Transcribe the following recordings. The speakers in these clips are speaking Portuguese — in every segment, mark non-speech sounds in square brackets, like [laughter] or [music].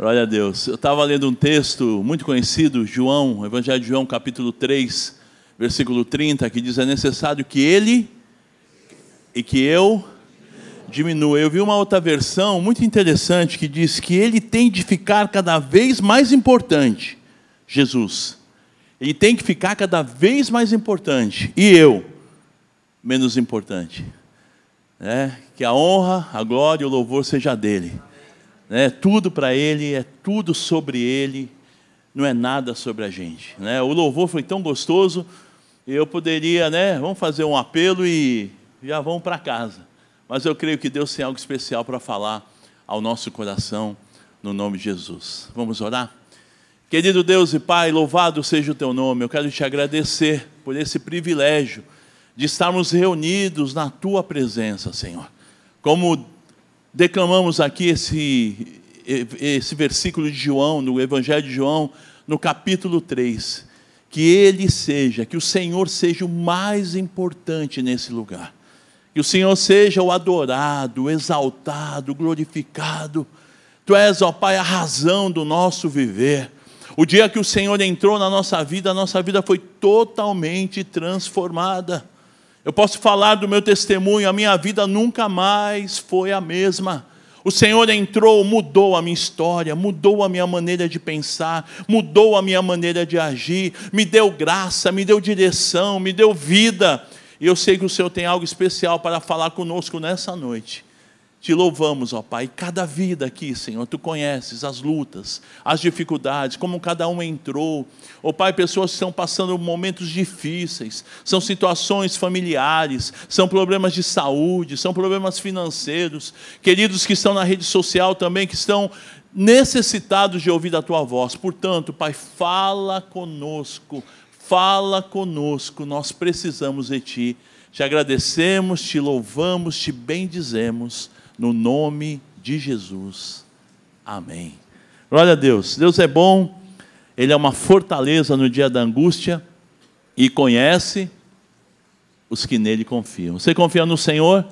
Glória a Deus. Eu estava lendo um texto muito conhecido, João, Evangelho de João, capítulo 3, versículo 30, que diz: É necessário que ele e que eu diminua. Eu vi uma outra versão muito interessante que diz que ele tem de ficar cada vez mais importante, Jesus. Ele tem que ficar cada vez mais importante, e eu, menos importante. É, que a honra, a glória e o louvor seja dele é tudo para Ele, é tudo sobre Ele, não é nada sobre a gente. Né? O louvor foi tão gostoso, eu poderia, né, vamos fazer um apelo e já vamos para casa. Mas eu creio que Deus tem algo especial para falar ao nosso coração, no nome de Jesus. Vamos orar? Querido Deus e Pai, louvado seja o Teu nome. Eu quero te agradecer por esse privilégio de estarmos reunidos na Tua presença, Senhor. Como declamamos aqui esse, esse versículo de João, no Evangelho de João, no capítulo 3. Que ele seja, que o Senhor seja o mais importante nesse lugar. Que o Senhor seja o adorado, o exaltado, o glorificado. Tu és, ó Pai, a razão do nosso viver. O dia que o Senhor entrou na nossa vida, a nossa vida foi totalmente transformada. Eu posso falar do meu testemunho, a minha vida nunca mais foi a mesma. O Senhor entrou, mudou a minha história, mudou a minha maneira de pensar, mudou a minha maneira de agir, me deu graça, me deu direção, me deu vida. E eu sei que o Senhor tem algo especial para falar conosco nessa noite. Te louvamos, ó Pai, cada vida aqui, Senhor, tu conheces as lutas, as dificuldades, como cada um entrou. Ó Pai, pessoas que estão passando momentos difíceis, são situações familiares, são problemas de saúde, são problemas financeiros. Queridos que estão na rede social também, que estão necessitados de ouvir a tua voz. Portanto, Pai, fala conosco, fala conosco, nós precisamos de ti. Te agradecemos, te louvamos, te bendizemos no nome de Jesus. Amém. Glória a Deus. Deus é bom, Ele é uma fortaleza no dia da angústia e conhece os que nele confiam. Você confia no Senhor?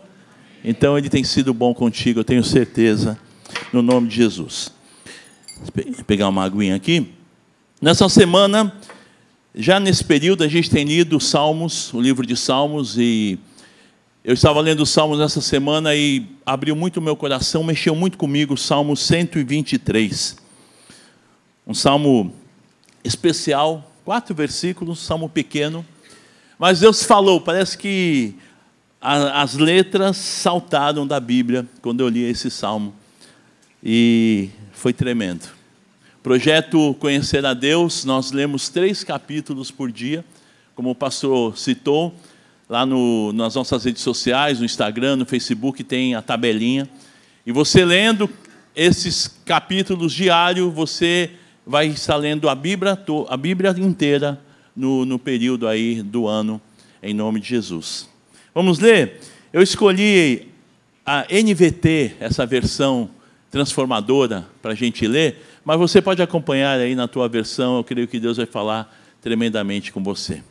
Então Ele tem sido bom contigo, eu tenho certeza, no nome de Jesus. Vou pegar uma aguinha aqui. Nessa semana, já nesse período, a gente tem lido Salmos, o livro de Salmos, e eu estava lendo o Salmos nessa semana e abriu muito o meu coração, mexeu muito comigo, o Salmo 123. Um salmo especial, quatro versículos, salmo pequeno. Mas Deus falou, parece que a, as letras saltaram da Bíblia quando eu li esse salmo. E foi tremendo. Projeto Conhecer a Deus, nós lemos três capítulos por dia, como o pastor citou. Lá no, nas nossas redes sociais, no Instagram, no Facebook, tem a tabelinha. E você lendo esses capítulos diários, você vai estar lendo a Bíblia, a Bíblia inteira no, no período aí do ano, em nome de Jesus. Vamos ler? Eu escolhi a NVT, essa versão transformadora, para a gente ler, mas você pode acompanhar aí na tua versão, eu creio que Deus vai falar tremendamente com você.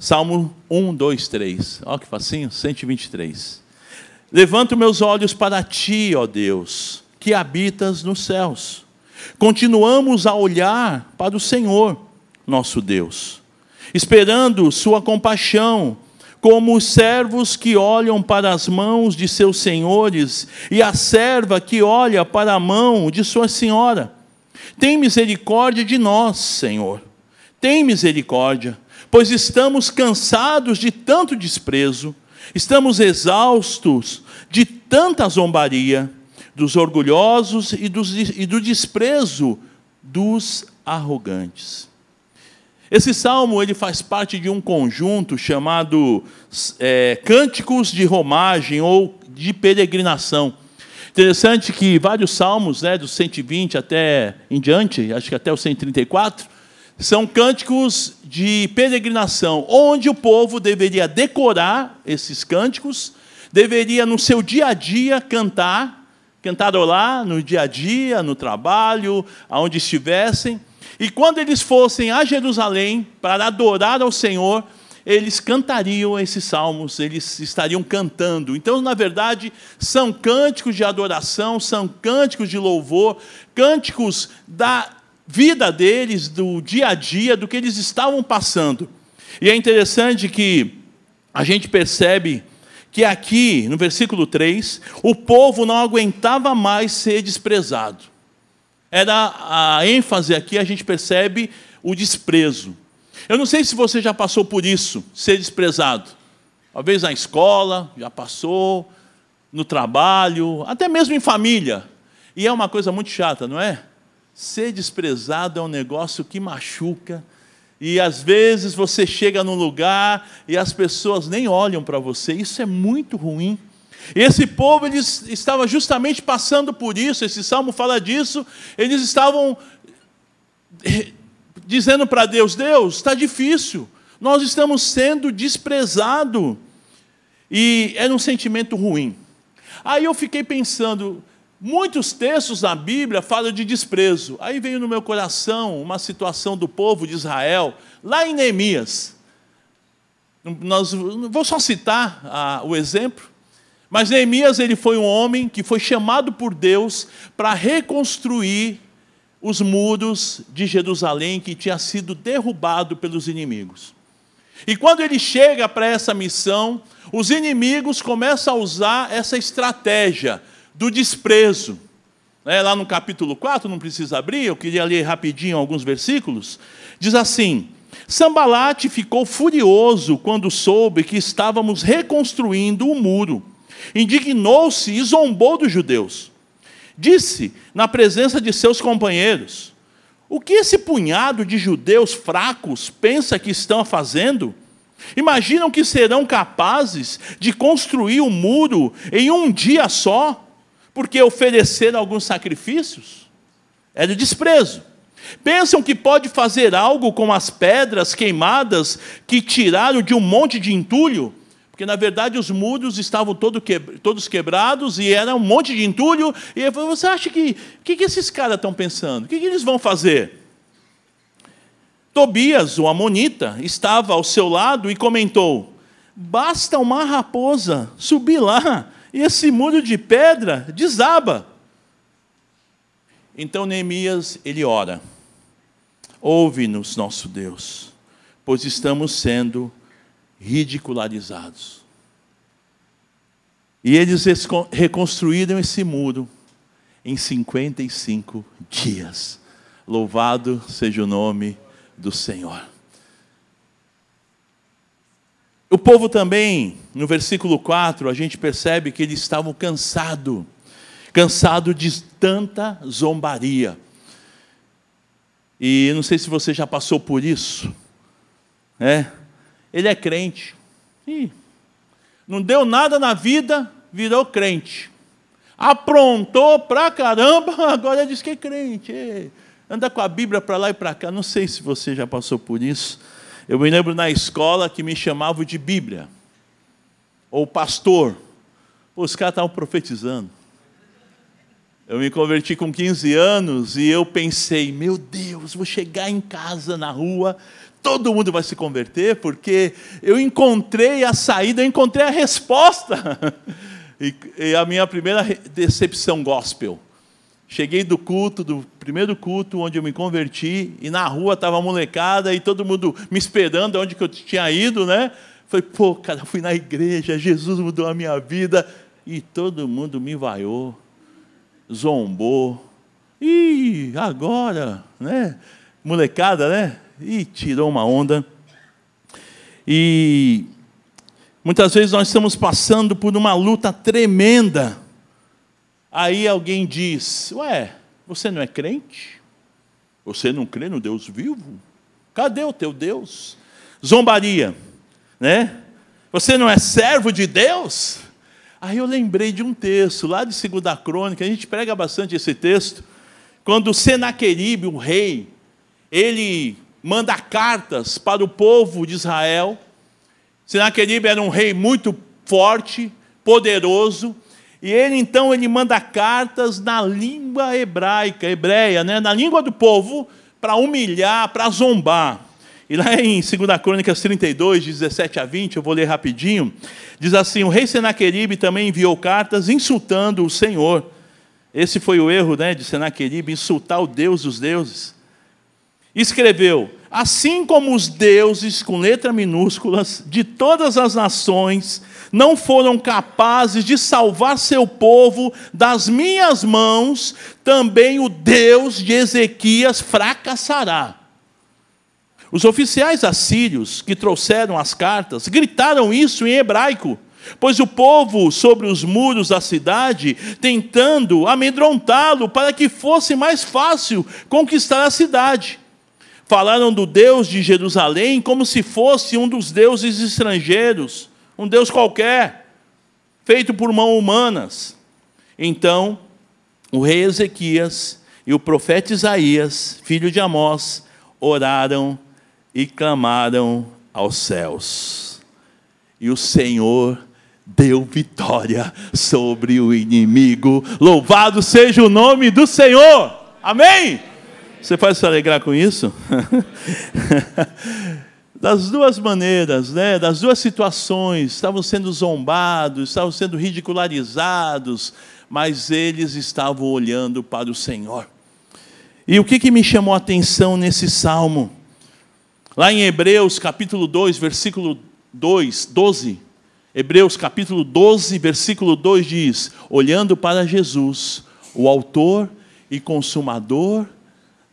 Salmo 1, 2, 3. Olha que facinho, 123. Levanto meus olhos para ti, ó Deus, que habitas nos céus. Continuamos a olhar para o Senhor, nosso Deus, esperando Sua compaixão, como os servos que olham para as mãos de seus senhores e a serva que olha para a mão de sua senhora. Tem misericórdia de nós, Senhor. Tem misericórdia pois estamos cansados de tanto desprezo, estamos exaustos de tanta zombaria dos orgulhosos e, dos, e do desprezo dos arrogantes. Esse salmo ele faz parte de um conjunto chamado é, Cânticos de Romagem ou de Peregrinação. Interessante que vários salmos, né, dos 120 até em diante, acho que até o 134, são cânticos de peregrinação, onde o povo deveria decorar esses cânticos, deveria no seu dia a dia cantar, cantarolar no dia a dia, no trabalho, aonde estivessem. E quando eles fossem a Jerusalém para adorar ao Senhor, eles cantariam esses salmos, eles estariam cantando. Então, na verdade, são cânticos de adoração, são cânticos de louvor, cânticos da vida deles, do dia a dia, do que eles estavam passando. E é interessante que a gente percebe que aqui, no versículo 3, o povo não aguentava mais ser desprezado. Era a ênfase aqui, a gente percebe o desprezo. Eu não sei se você já passou por isso, ser desprezado. Talvez na escola, já passou, no trabalho, até mesmo em família. E é uma coisa muito chata, não é? Ser desprezado é um negócio que machuca. E às vezes você chega num lugar e as pessoas nem olham para você. Isso é muito ruim. Esse povo eles estava justamente passando por isso. Esse salmo fala disso. Eles estavam dizendo para Deus: Deus, está difícil, nós estamos sendo desprezados. E era um sentimento ruim. Aí eu fiquei pensando, muitos textos na Bíblia falam de desprezo. Aí veio no meu coração uma situação do povo de Israel, lá em Neemias. Nós, vou só citar ah, o exemplo. Mas Neemias ele foi um homem que foi chamado por Deus para reconstruir os muros de Jerusalém que tinha sido derrubado pelos inimigos. E quando ele chega para essa missão, os inimigos começam a usar essa estratégia do desprezo. É, lá no capítulo 4, não precisa abrir, eu queria ler rapidinho alguns versículos. Diz assim: Sambalate ficou furioso quando soube que estávamos reconstruindo o muro. Indignou-se e zombou dos judeus disse na presença de seus companheiros: O que esse punhado de judeus fracos pensa que estão fazendo? Imaginam que serão capazes de construir o muro em um dia só, porque ofereceram alguns sacrifícios? É de desprezo. Pensam que pode fazer algo com as pedras queimadas que tiraram de um monte de entulho porque na verdade os muros estavam todos quebrados e era um monte de entulho. E ele falou: Você acha que. O que, que esses caras estão pensando? O que, que eles vão fazer? Tobias, o Amonita, estava ao seu lado e comentou: Basta uma raposa subir lá e esse muro de pedra desaba. Então Neemias, ele ora: Ouve-nos, nosso Deus, pois estamos sendo ridicularizados. E eles reconstruíram esse muro em 55 dias. Louvado seja o nome do Senhor. O povo também, no versículo 4, a gente percebe que eles estavam cansados, cansados de tanta zombaria. E não sei se você já passou por isso, né? ele é crente. Ih, não deu nada na vida, virou crente. Aprontou pra caramba, [laughs] agora diz que é crente. Anda com a Bíblia para lá e para cá. Não sei se você já passou por isso. Eu me lembro na escola que me chamavam de Bíblia, ou pastor. os caras estavam profetizando. Eu me converti com 15 anos e eu pensei, meu Deus, vou chegar em casa na rua, todo mundo vai se converter, porque eu encontrei a saída, eu encontrei a resposta. [laughs] E, e a minha primeira decepção gospel. Cheguei do culto, do primeiro culto onde eu me converti, e na rua estava a molecada e todo mundo me esperando onde que eu tinha ido, né? Falei, pô, cara, fui na igreja, Jesus mudou a minha vida. E todo mundo me vaiou, zombou. E agora, né? Molecada, né? e tirou uma onda. E muitas vezes nós estamos passando por uma luta tremenda. Aí alguém diz: Ué, você não é crente? Você não crê no Deus vivo? Cadê o teu Deus? Zombaria, né? Você não é servo de Deus? Aí eu lembrei de um texto lá de 2 Crônica, a gente prega bastante esse texto, quando Senaqueribe, o rei, ele manda cartas para o povo de Israel. Senaqueribe era um rei muito forte, poderoso, e ele então ele manda cartas na língua hebraica, hebreia, né, na língua do povo, para humilhar, para zombar. E lá em 2 Crônicas 32, 17 a 20, eu vou ler rapidinho, diz assim: O rei Senaqueribe também enviou cartas insultando o Senhor. Esse foi o erro né, de Senaqueribe, insultar o Deus dos deuses. Escreveu: Assim como os deuses, com letra minúsculas, de todas as nações, não foram capazes de salvar seu povo das minhas mãos, também o Deus de Ezequias fracassará. Os oficiais assírios que trouxeram as cartas gritaram isso em hebraico, pois o povo sobre os muros da cidade, tentando amedrontá-lo para que fosse mais fácil conquistar a cidade. Falaram do Deus de Jerusalém como se fosse um dos deuses estrangeiros, um Deus qualquer, feito por mãos humanas. Então, o rei Ezequias e o profeta Isaías, filho de Amós, oraram e clamaram aos céus. E o Senhor deu vitória sobre o inimigo. Louvado seja o nome do Senhor. Amém? Você pode se alegrar com isso? [laughs] das duas maneiras, né? das duas situações, estavam sendo zombados, estavam sendo ridicularizados, mas eles estavam olhando para o Senhor. E o que, que me chamou a atenção nesse salmo? Lá em Hebreus capítulo 2, versículo 2, 12. Hebreus capítulo 12, versículo 2 diz: Olhando para Jesus, o Autor e Consumador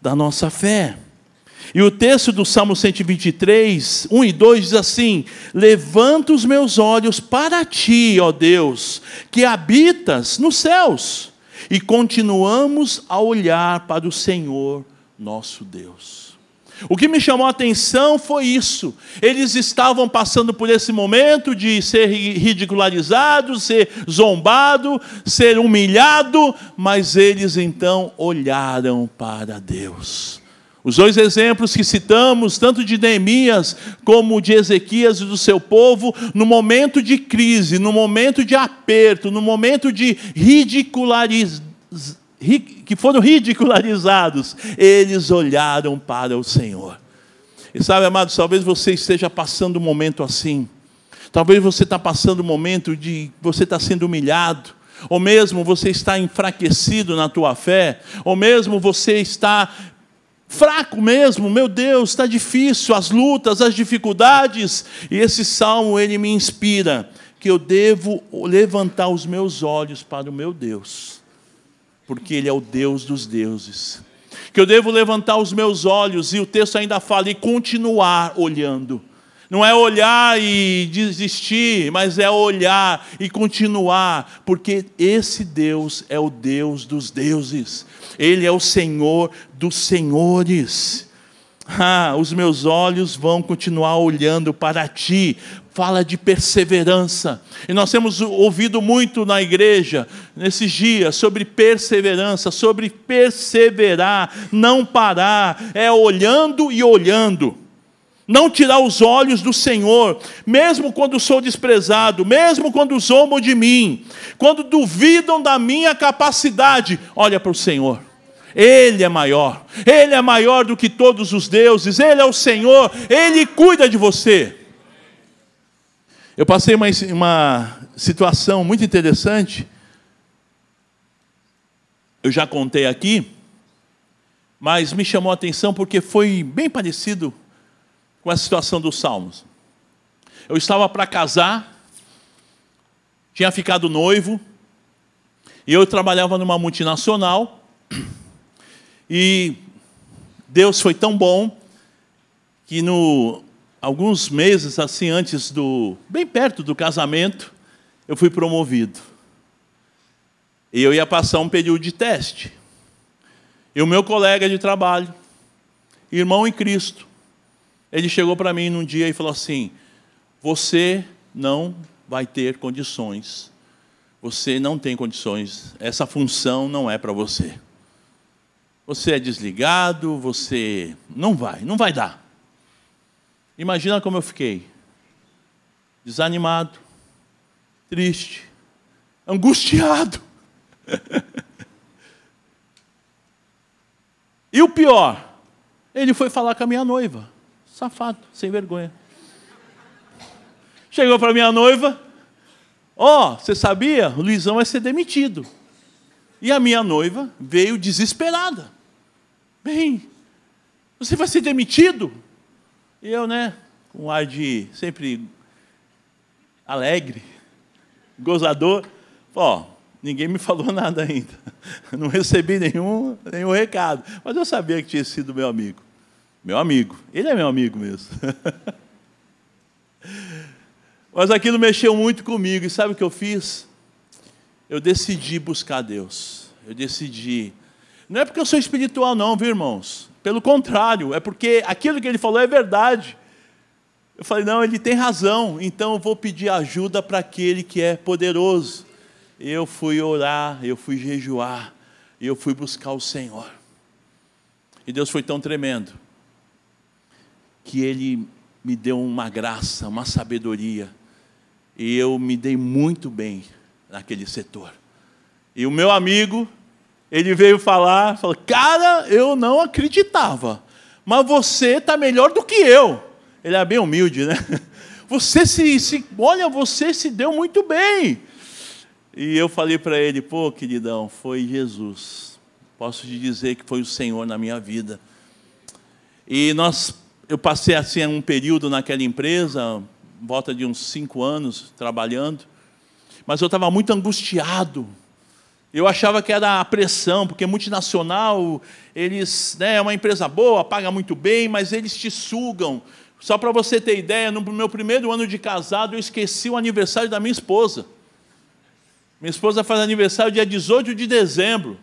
da nossa fé. E o texto do Salmo 123, 1 e 2 diz assim: Levanta os meus olhos para ti, ó Deus, que habitas nos céus, e continuamos a olhar para o Senhor nosso Deus. O que me chamou a atenção foi isso. Eles estavam passando por esse momento de ser ridicularizado, ser zombado, ser humilhado, mas eles então olharam para Deus. Os dois exemplos que citamos, tanto de Neemias como de Ezequias e do seu povo, no momento de crise, no momento de aperto, no momento de ridicularização que foram ridicularizados, eles olharam para o Senhor. E sabe, amados, talvez você esteja passando um momento assim. Talvez você está passando um momento de você está sendo humilhado, ou mesmo você está enfraquecido na tua fé, ou mesmo você está fraco mesmo, meu Deus, está difícil, as lutas, as dificuldades. E esse salmo ele me inspira que eu devo levantar os meus olhos para o meu Deus porque Ele é o Deus dos deuses. Que eu devo levantar os meus olhos, e o texto ainda fala, e continuar olhando. Não é olhar e desistir, mas é olhar e continuar, porque esse Deus é o Deus dos deuses, Ele é o Senhor dos senhores. Ah, os meus olhos vão continuar olhando para ti. Fala de perseverança. E nós temos ouvido muito na igreja, nesses dias, sobre perseverança, sobre perseverar, não parar, é olhando e olhando. Não tirar os olhos do Senhor, mesmo quando sou desprezado, mesmo quando zombam de mim, quando duvidam da minha capacidade, olha para o Senhor. Ele é maior, Ele é maior do que todos os deuses, Ele é o Senhor, Ele cuida de você. Eu passei uma, uma situação muito interessante, eu já contei aqui, mas me chamou a atenção porque foi bem parecido com a situação dos Salmos. Eu estava para casar, tinha ficado noivo, e eu trabalhava numa multinacional, e Deus foi tão bom que no alguns meses assim antes do bem perto do casamento, eu fui promovido. E eu ia passar um período de teste. E o meu colega de trabalho, irmão em Cristo, ele chegou para mim num dia e falou assim: "Você não vai ter condições. Você não tem condições. Essa função não é para você." você é desligado, você não vai, não vai dar. Imagina como eu fiquei. Desanimado, triste, angustiado. [laughs] e o pior, ele foi falar com a minha noiva. Safado, sem vergonha. Chegou para minha noiva, ó, oh, você sabia? O Luizão vai ser demitido. E a minha noiva veio desesperada. Bem, você vai ser demitido? E eu, né, com um ar de sempre alegre, gozador, ó, ninguém me falou [laughs] nada ainda. Não recebi nenhum, nenhum recado. Mas eu sabia que tinha sido meu amigo. Meu amigo. Ele é meu amigo mesmo. [laughs] Mas aquilo mexeu muito comigo. E sabe o que eu fiz? Eu decidi buscar Deus. Eu decidi. Não é porque eu sou espiritual, não, viu, irmãos? Pelo contrário, é porque aquilo que ele falou é verdade. Eu falei, não, ele tem razão, então eu vou pedir ajuda para aquele que é poderoso. Eu fui orar, eu fui jejuar, eu fui buscar o Senhor. E Deus foi tão tremendo que Ele me deu uma graça, uma sabedoria, e eu me dei muito bem naquele setor. E o meu amigo, ele veio falar, falou, cara, eu não acreditava, mas você está melhor do que eu. Ele é bem humilde, né? [laughs] Você se, se, olha, você se deu muito bem. E eu falei para ele, pô, queridão, foi Jesus. Posso te dizer que foi o Senhor na minha vida. E nós, eu passei assim um período naquela empresa, volta de uns cinco anos trabalhando, mas eu estava muito angustiado. Eu achava que era a pressão, porque multinacional, eles, né, é uma empresa boa, paga muito bem, mas eles te sugam só para você ter ideia, no meu primeiro ano de casado, eu esqueci o aniversário da minha esposa. Minha esposa faz aniversário dia 18 de dezembro.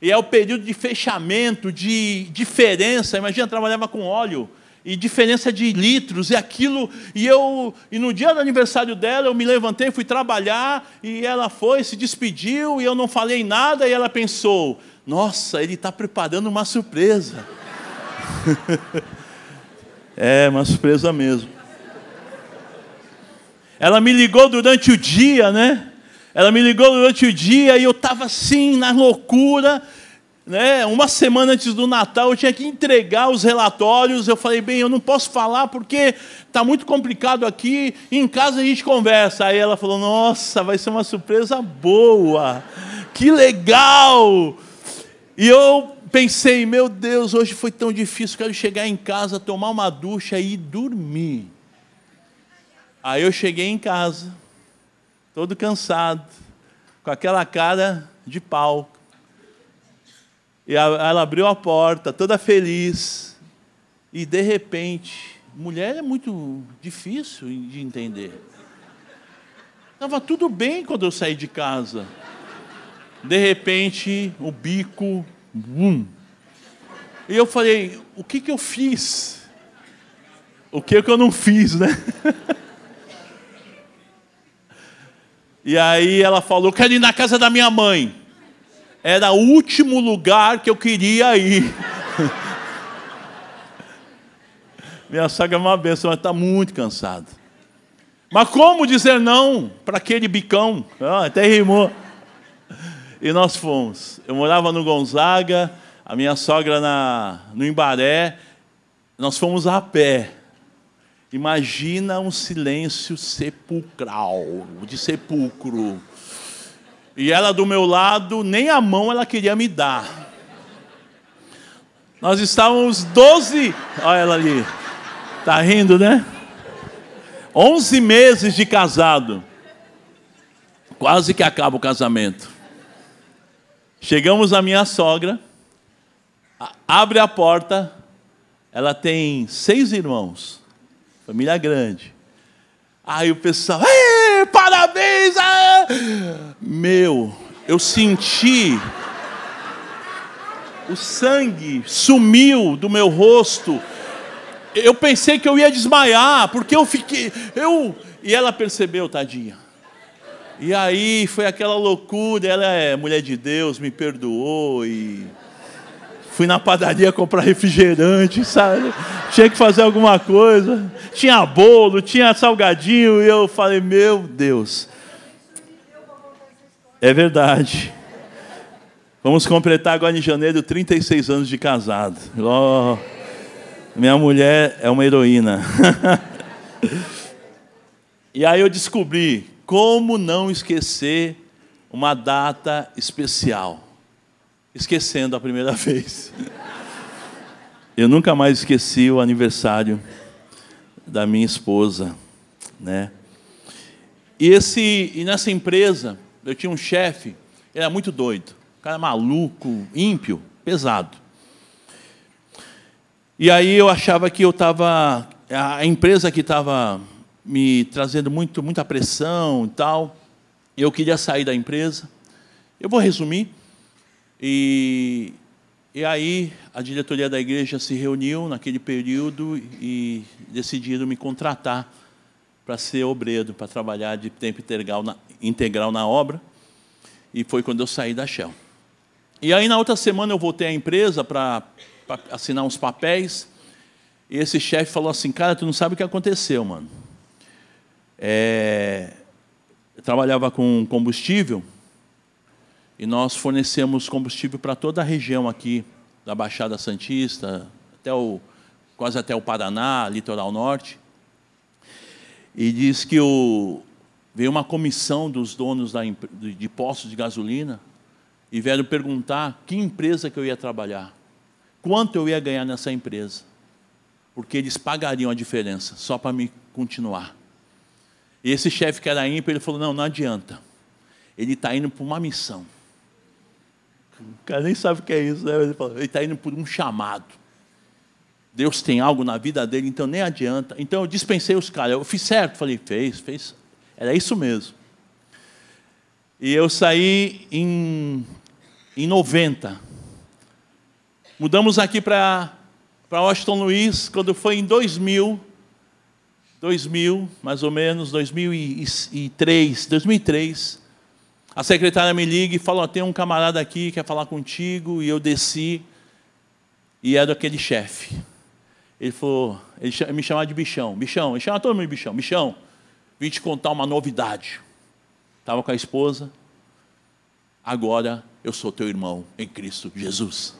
E é o período de fechamento, de diferença. Imagina, trabalhava com óleo e diferença de litros e aquilo. E eu, e no dia do aniversário dela, eu me levantei, fui trabalhar e ela foi, se despediu e eu não falei nada e ela pensou: "Nossa, ele está preparando uma surpresa." [laughs] É, uma surpresa mesmo. Ela me ligou durante o dia, né? Ela me ligou durante o dia e eu estava assim, na loucura. Né? Uma semana antes do Natal eu tinha que entregar os relatórios. Eu falei, bem, eu não posso falar porque está muito complicado aqui. Em casa a gente conversa. Aí ela falou, nossa, vai ser uma surpresa boa. Que legal! E eu pensei, meu Deus, hoje foi tão difícil, quero chegar em casa, tomar uma ducha e dormir. Aí eu cheguei em casa, todo cansado, com aquela cara de pau. E ela abriu a porta, toda feliz. E de repente, mulher é muito difícil de entender. Estava tudo bem quando eu saí de casa. De repente, o bico Bum. E eu falei, o que, que eu fiz? O que, que eu não fiz, né? [laughs] e aí ela falou, quero ir na casa da minha mãe. Era o último lugar que eu queria ir. [laughs] minha sogra é uma benção, mas está muito cansada. Mas como dizer não para aquele bicão? Ah, até rimou. E nós fomos. Eu morava no Gonzaga, a minha sogra na, no Imbaré. Nós fomos a pé. Imagina um silêncio sepulcral, de sepulcro. E ela do meu lado, nem a mão ela queria me dar. Nós estávamos 12, olha ela ali. Tá rindo, né? 11 meses de casado. Quase que acaba o casamento. Chegamos à minha sogra, abre a porta, ela tem seis irmãos, família grande. Aí o pessoal, parabéns! Meu, eu senti o sangue sumiu do meu rosto. Eu pensei que eu ia desmaiar, porque eu fiquei, eu e ela percebeu, tadinha. E aí foi aquela loucura, ela é mulher de Deus, me perdoou e fui na padaria comprar refrigerante, sabe? Tinha que fazer alguma coisa. Tinha bolo, tinha salgadinho e eu falei: "Meu Deus". É verdade. Vamos completar agora em janeiro 36 anos de casado. Oh. Minha mulher é uma heroína. [laughs] e aí eu descobri como não esquecer uma data especial. Esquecendo a primeira [laughs] vez. Eu nunca mais esqueci o aniversário da minha esposa, né? E esse e nessa empresa eu tinha um chefe, ele era muito doido, um cara maluco, ímpio, pesado. E aí eu achava que eu estava a empresa que estava me trazendo muito muita pressão e tal, eu queria sair da empresa. Eu vou resumir. E e aí a diretoria da igreja se reuniu naquele período e decidiram me contratar para ser obreiro, para trabalhar de tempo integral na, integral na obra. E foi quando eu saí da Shell. E aí na outra semana eu voltei à empresa para assinar uns papéis. E esse chefe falou assim, cara, tu não sabe o que aconteceu, mano. É, eu trabalhava com combustível e nós fornecemos combustível para toda a região aqui da Baixada Santista, até o, quase até o Paraná, litoral norte. E diz que o, veio uma comissão dos donos da, de postos de gasolina e vieram perguntar que empresa que eu ia trabalhar, quanto eu ia ganhar nessa empresa, porque eles pagariam a diferença só para me continuar. E esse chefe que era ímpio, ele falou: não, não adianta. Ele está indo para uma missão. O cara nem sabe o que é isso, né? Ele está indo por um chamado. Deus tem algo na vida dele, então nem adianta. Então eu dispensei os caras. Eu fiz certo, falei, fez, fez. Era isso mesmo. E eu saí em, em 90. Mudamos aqui para Washington Luiz, quando foi em 2000, 2000, mais ou menos, 2003, 2003. A secretária me liga e fala: tem um camarada aqui que quer falar contigo. E eu desci e era aquele chefe. Ele falou, ele me chamava de bichão, bichão, ele chama todo mundo de bichão, bichão, vim te contar uma novidade. Estava com a esposa, agora eu sou teu irmão em Cristo Jesus.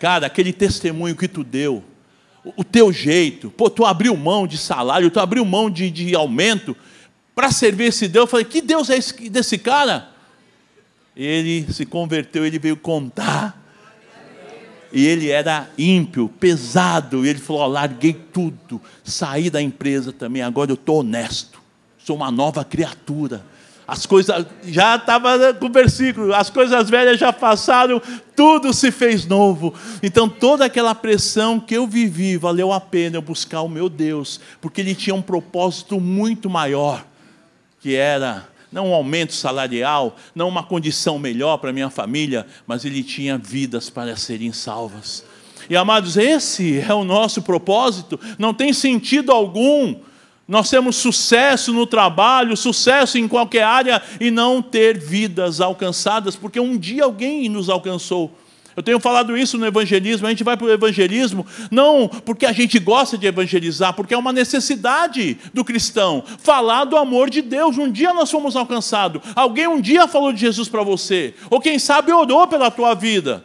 Cara, aquele testemunho que tu deu, o teu jeito, pô, tu abriu mão de salário, tu abriu mão de, de aumento, para servir esse Deus. Eu falei, que Deus é esse desse cara? Ele se converteu, ele veio contar. E ele era ímpio, pesado. E ele falou: oh, larguei tudo, saí da empresa também. Agora eu estou honesto, sou uma nova criatura. As coisas, já estava com o versículo, as coisas velhas já passaram, tudo se fez novo. Então toda aquela pressão que eu vivi, valeu a pena eu buscar o meu Deus, porque ele tinha um propósito muito maior que era não um aumento salarial, não uma condição melhor para minha família, mas ele tinha vidas para serem salvas. E amados, esse é o nosso propósito, não tem sentido algum nós temos sucesso no trabalho, sucesso em qualquer área e não ter vidas alcançadas, porque um dia alguém nos alcançou. Eu tenho falado isso no evangelismo, a gente vai para o evangelismo não porque a gente gosta de evangelizar, porque é uma necessidade do cristão falar do amor de Deus. Um dia nós fomos alcançados, alguém um dia falou de Jesus para você, ou quem sabe orou pela tua vida.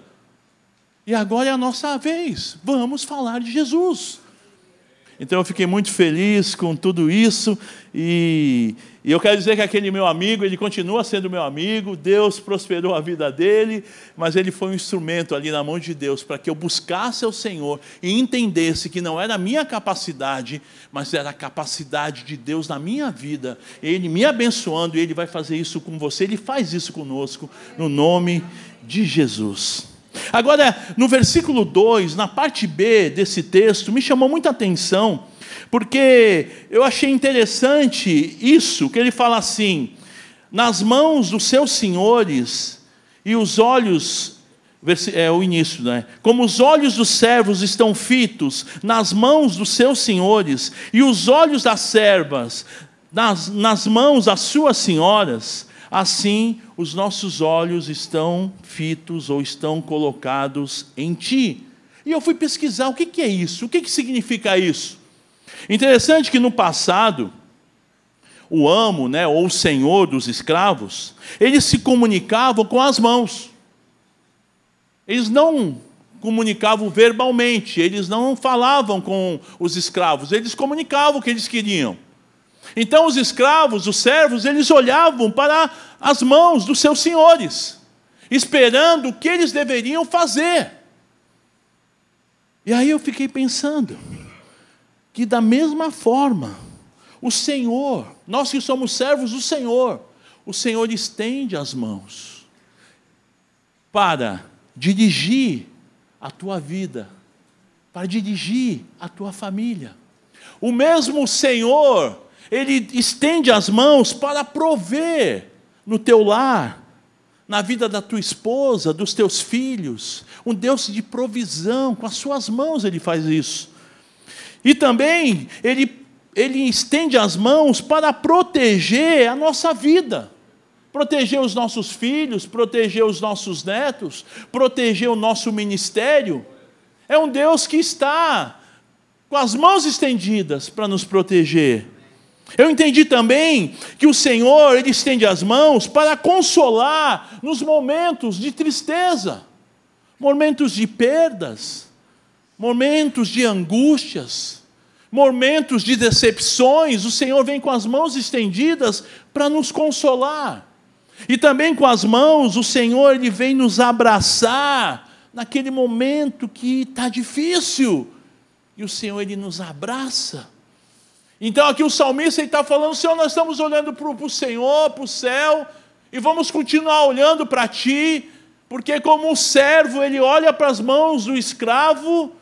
E agora é a nossa vez, vamos falar de Jesus. Então eu fiquei muito feliz com tudo isso e, e, eu quero dizer que aquele meu amigo, ele continua sendo meu amigo, Deus prosperou a vida dele, mas ele foi um instrumento ali na mão de Deus para que eu buscasse o Senhor e entendesse que não era a minha capacidade, mas era a capacidade de Deus na minha vida. Ele me abençoando e ele vai fazer isso com você, ele faz isso conosco no nome de Jesus. Agora, no versículo 2, na parte B desse texto, me chamou muita atenção, porque eu achei interessante isso, que ele fala assim: nas mãos dos seus senhores e os olhos é o início, né? Como os olhos dos servos estão fitos nas mãos dos seus senhores, e os olhos das servas nas, nas mãos das suas senhoras, assim os nossos olhos estão fitos ou estão colocados em ti. E eu fui pesquisar o que, é isso, o que, que significa isso. Interessante que no passado, o amo, né, ou o senhor dos escravos, eles se comunicavam com as mãos. Eles não comunicavam verbalmente, eles não falavam com os escravos, eles comunicavam o que eles queriam. Então os escravos, os servos, eles olhavam para as mãos dos seus senhores, esperando o que eles deveriam fazer. E aí eu fiquei pensando que da mesma forma, o Senhor, nós que somos servos do Senhor, o Senhor estende as mãos para dirigir a tua vida, para dirigir a tua família. O mesmo Senhor, Ele estende as mãos para prover no teu lar, na vida da tua esposa, dos teus filhos, um Deus de provisão, com as suas mãos Ele faz isso. E também Ele, ele estende as mãos para proteger a nossa vida proteger os nossos filhos, proteger os nossos netos, proteger o nosso ministério. É um Deus que está com as mãos estendidas para nos proteger. Eu entendi também que o Senhor, Ele estende as mãos para consolar nos momentos de tristeza, momentos de perdas, momentos de angústias, momentos de decepções. O Senhor vem com as mãos estendidas para nos consolar. E também com as mãos, o Senhor ele vem nos abraçar naquele momento que está difícil. E o Senhor ele nos abraça. Então aqui o salmista está falando, Senhor, nós estamos olhando para o Senhor, para o céu, e vamos continuar olhando para Ti, porque como o servo, ele olha para as mãos do escravo,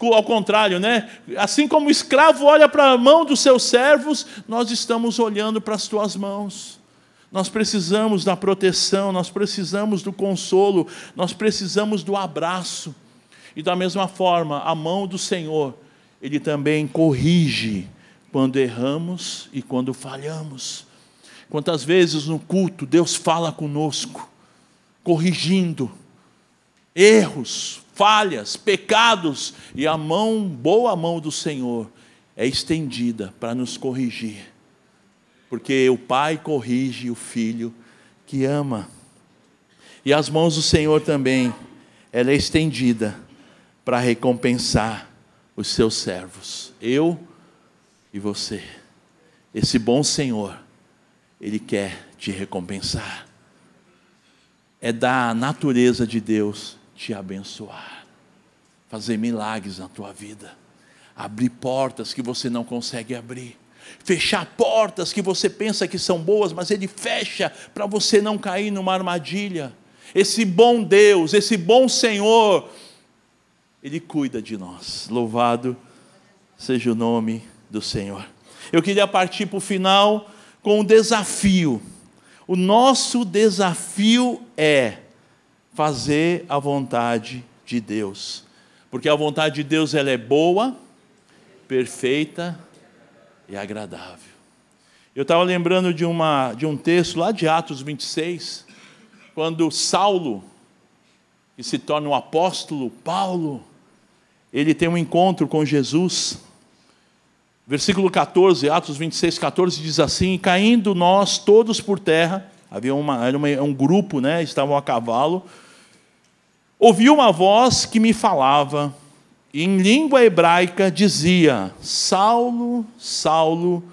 ao contrário, né? Assim como o escravo olha para a mão dos seus servos, nós estamos olhando para as Tuas mãos. Nós precisamos da proteção, nós precisamos do consolo, nós precisamos do abraço. E da mesma forma, a mão do Senhor, Ele também corrige quando erramos e quando falhamos. Quantas vezes no culto Deus fala conosco, corrigindo erros, falhas, pecados, e a mão, boa mão do Senhor, é estendida para nos corrigir porque o pai corrige o filho que ama. E as mãos do Senhor também, ela é estendida para recompensar os seus servos, eu e você. Esse bom Senhor, ele quer te recompensar. É da natureza de Deus te abençoar, fazer milagres na tua vida, abrir portas que você não consegue abrir fechar portas que você pensa que são boas, mas Ele fecha para você não cair numa armadilha. Esse bom Deus, esse bom Senhor, Ele cuida de nós. Louvado seja o nome do Senhor. Eu queria partir para o final com um desafio. O nosso desafio é fazer a vontade de Deus, porque a vontade de Deus ela é boa, perfeita e agradável. Eu estava lembrando de, uma, de um texto lá de Atos 26, quando Saulo, que se torna o um apóstolo Paulo, ele tem um encontro com Jesus. Versículo 14, Atos 26, 14 diz assim: Caindo nós todos por terra, havia uma, era uma, um grupo, né, estavam a cavalo, ouvi uma voz que me falava, em língua hebraica dizia: Saulo, Saulo,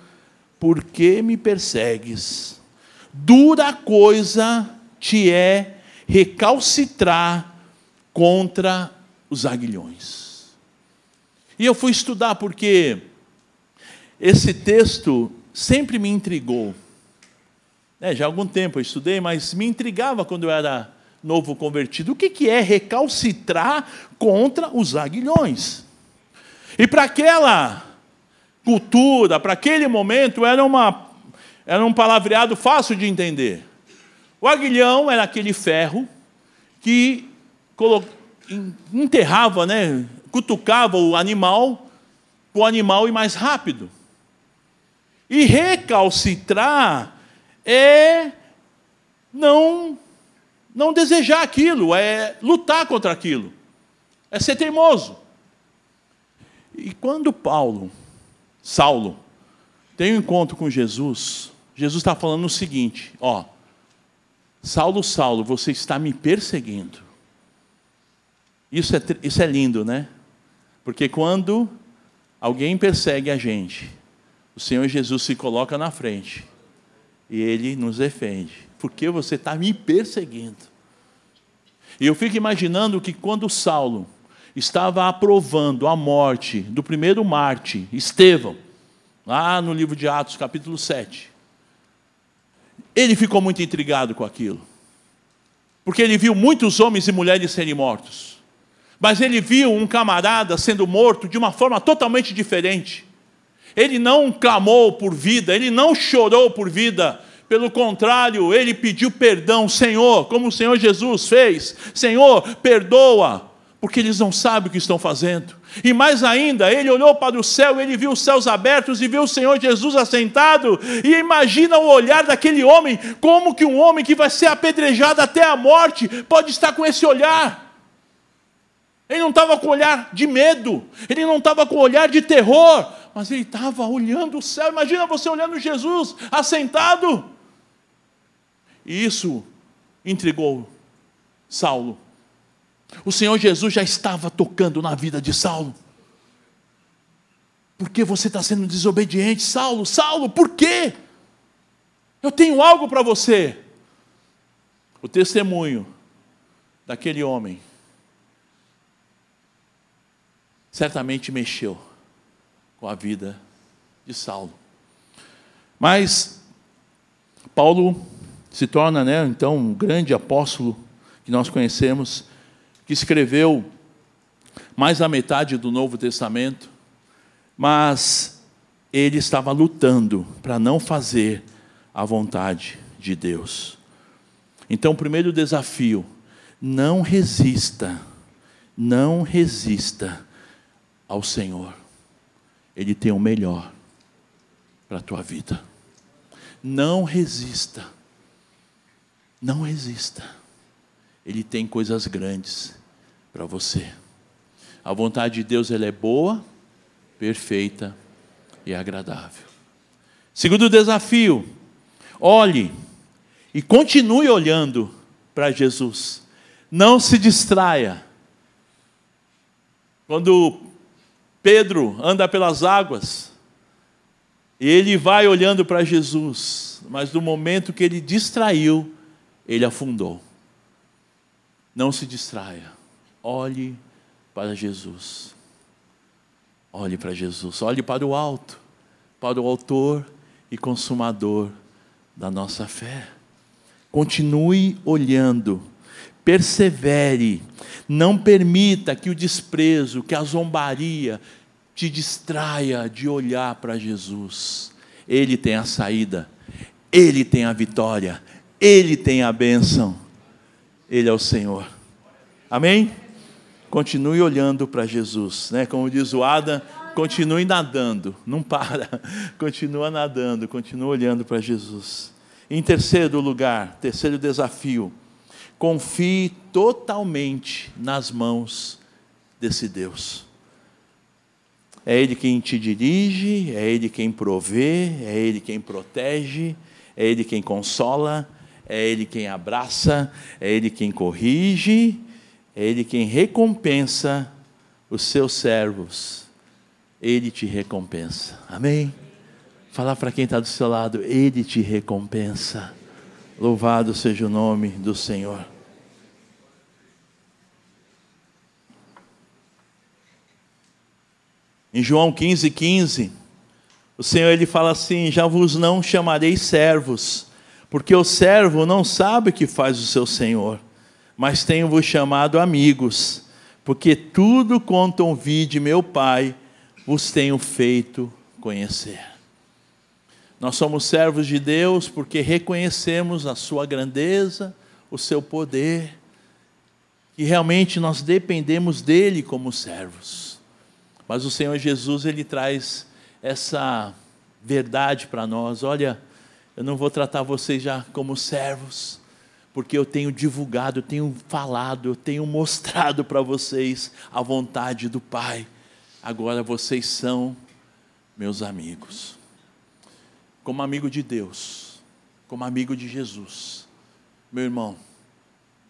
por que me persegues? Dura coisa te é recalcitrar contra os aguilhões. E eu fui estudar porque esse texto sempre me intrigou. É, já há algum tempo eu estudei, mas me intrigava quando eu era novo convertido. O que é recalcitrar contra os aguilhões? E para aquela cultura, para aquele momento, era, uma, era um palavreado fácil de entender. O aguilhão era aquele ferro que enterrava, né, cutucava o animal, o animal ir mais rápido. E recalcitrar é não não desejar aquilo, é lutar contra aquilo, é ser teimoso. E quando Paulo, Saulo, tem um encontro com Jesus, Jesus está falando o seguinte: ó, Saulo, Saulo, você está me perseguindo. Isso é, isso é lindo, né? Porque quando alguém persegue a gente, o Senhor Jesus se coloca na frente e ele nos defende. Porque você está me perseguindo. E eu fico imaginando que quando Saulo estava aprovando a morte do primeiro Marte, Estevão, lá no livro de Atos, capítulo 7, ele ficou muito intrigado com aquilo. Porque ele viu muitos homens e mulheres serem mortos. Mas ele viu um camarada sendo morto de uma forma totalmente diferente. Ele não clamou por vida, ele não chorou por vida. Pelo contrário, ele pediu perdão, Senhor, como o Senhor Jesus fez. Senhor, perdoa, porque eles não sabem o que estão fazendo. E mais ainda, ele olhou para o céu, ele viu os céus abertos e viu o Senhor Jesus assentado. E imagina o olhar daquele homem, como que um homem que vai ser apedrejado até a morte pode estar com esse olhar. Ele não estava com olhar de medo, ele não estava com olhar de terror, mas ele estava olhando o céu. Imagina você olhando Jesus assentado. E isso intrigou Saulo. O Senhor Jesus já estava tocando na vida de Saulo. Por que você está sendo desobediente, Saulo? Saulo, por quê? Eu tenho algo para você. O testemunho daquele homem certamente mexeu com a vida de Saulo. Mas Paulo se torna, né, então, um grande apóstolo que nós conhecemos que escreveu mais da metade do Novo Testamento, mas ele estava lutando para não fazer a vontade de Deus. Então, o primeiro desafio, não resista, não resista ao Senhor. Ele tem o melhor para a tua vida. Não resista. Não resista. Ele tem coisas grandes para você. A vontade de Deus ela é boa, perfeita e agradável. Segundo desafio, olhe e continue olhando para Jesus. Não se distraia. Quando Pedro anda pelas águas, ele vai olhando para Jesus, mas no momento que ele distraiu, ele afundou. Não se distraia. Olhe para Jesus. Olhe para Jesus. Olhe para o alto, para o Autor e Consumador da nossa fé. Continue olhando. Persevere. Não permita que o desprezo, que a zombaria te distraia de olhar para Jesus. Ele tem a saída, Ele tem a vitória, Ele tem a bênção. Ele é o Senhor. Amém? Continue olhando para Jesus, né? Como diz o Adam, continue nadando, não para, [laughs] continua nadando, continua olhando para Jesus. Em terceiro lugar, terceiro desafio, confie totalmente nas mãos desse Deus. É Ele quem te dirige, é Ele quem provê, é Ele quem protege, é Ele quem consola, é Ele quem abraça, é Ele quem corrige, é Ele quem recompensa os seus servos. Ele te recompensa. Amém? Falar para quem está do seu lado, Ele te recompensa. Louvado seja o nome do Senhor. Em João 15, 15, o Senhor ele fala assim: Já vos não chamarei servos, porque o servo não sabe o que faz o seu senhor, mas tenho-vos chamado amigos, porque tudo quanto ouvi de meu Pai vos tenho feito conhecer. Nós somos servos de Deus porque reconhecemos a sua grandeza, o seu poder, e realmente nós dependemos dele como servos. Mas o Senhor Jesus, ele traz essa verdade para nós. Olha, eu não vou tratar vocês já como servos, porque eu tenho divulgado, eu tenho falado, eu tenho [laughs] mostrado para vocês a vontade do Pai. Agora vocês são meus amigos. Como amigo de Deus, como amigo de Jesus. Meu irmão,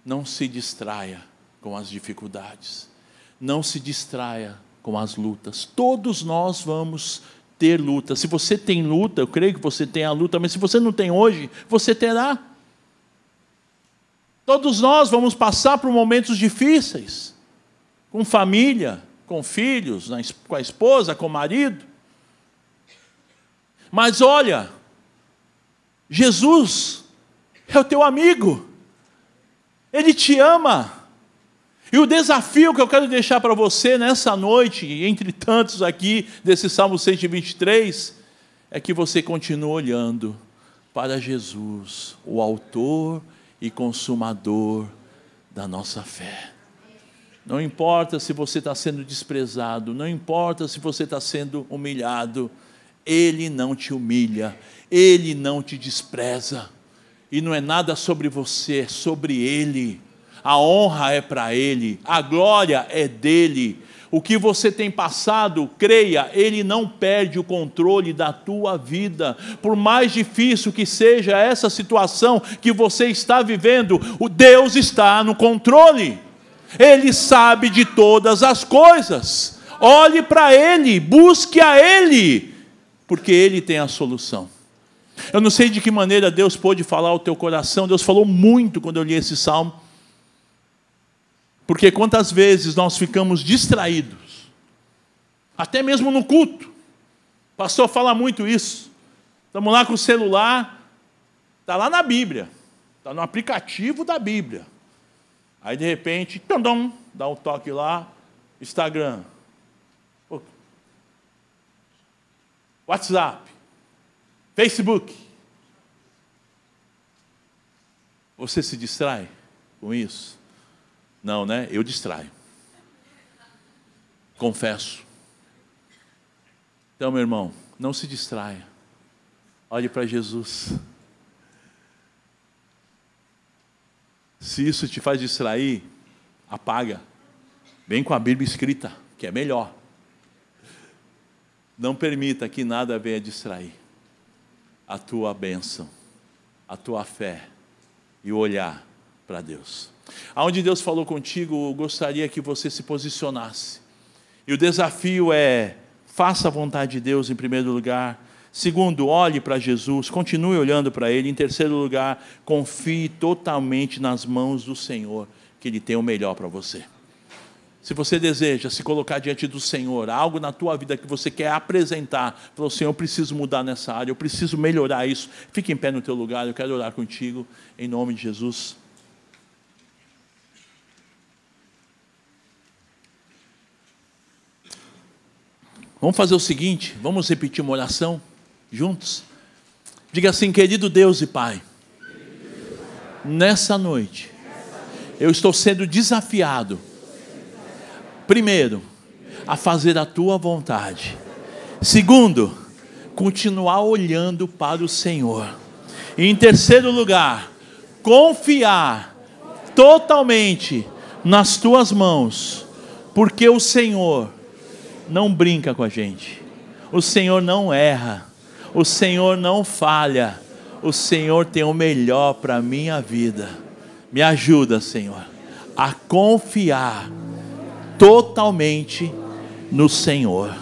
não se distraia com as dificuldades. Não se distraia com as lutas. Todos nós vamos ter luta. Se você tem luta, eu creio que você tem a luta, mas se você não tem hoje, você terá. Todos nós vamos passar por momentos difíceis, com família, com filhos, com a esposa, com o marido. Mas olha, Jesus é o teu amigo, Ele te ama. E o desafio que eu quero deixar para você nessa noite, entre tantos aqui desse Salmo 123, é que você continue olhando para Jesus, o Autor e Consumador da nossa fé. Não importa se você está sendo desprezado, não importa se você está sendo humilhado, Ele não te humilha, Ele não te despreza, e não é nada sobre você, é sobre Ele a honra é para Ele, a glória é dele. O que você tem passado, creia, Ele não perde o controle da tua vida. Por mais difícil que seja essa situação que você está vivendo, o Deus está no controle. Ele sabe de todas as coisas. Olhe para Ele, busque a Ele, porque Ele tem a solução. Eu não sei de que maneira Deus pôde falar ao teu coração, Deus falou muito quando eu li esse salmo. Porque quantas vezes nós ficamos distraídos, até mesmo no culto. O pastor fala muito isso. Estamos lá com o celular, está lá na Bíblia, está no aplicativo da Bíblia. Aí de repente, dá um toque lá, Instagram, WhatsApp, Facebook. Você se distrai com isso? Não, né? Eu distraio. Confesso. Então, meu irmão, não se distraia. Olhe para Jesus. Se isso te faz distrair, apaga. Vem com a Bíblia escrita, que é melhor. Não permita que nada venha distrair a tua bênção, a tua fé e o olhar para Deus. Aonde Deus falou contigo, eu gostaria que você se posicionasse. E o desafio é: faça a vontade de Deus em primeiro lugar. Segundo, olhe para Jesus, continue olhando para Ele. Em terceiro lugar, confie totalmente nas mãos do Senhor, que Ele tem o melhor para você. Se você deseja se colocar diante do Senhor, algo na tua vida que você quer apresentar, falou, Senhor, eu preciso mudar nessa área, eu preciso melhorar isso. Fique em pé no teu lugar, eu quero orar contigo, em nome de Jesus. Vamos fazer o seguinte, vamos repetir uma oração juntos? Diga assim, querido Deus e Pai, nessa noite, eu estou sendo desafiado, primeiro, a fazer a tua vontade, segundo, continuar olhando para o Senhor, e em terceiro lugar, confiar totalmente nas tuas mãos, porque o Senhor não brinca com a gente. O Senhor não erra. O Senhor não falha. O Senhor tem o melhor para a minha vida. Me ajuda, Senhor, a confiar totalmente no Senhor.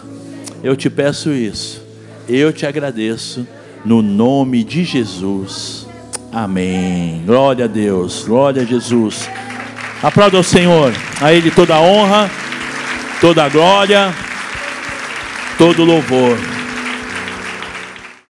Eu te peço isso. Eu te agradeço no nome de Jesus. Amém. Glória a Deus. Glória a Jesus. Aplauda o Senhor. A Ele toda a honra, toda a glória todo louvor.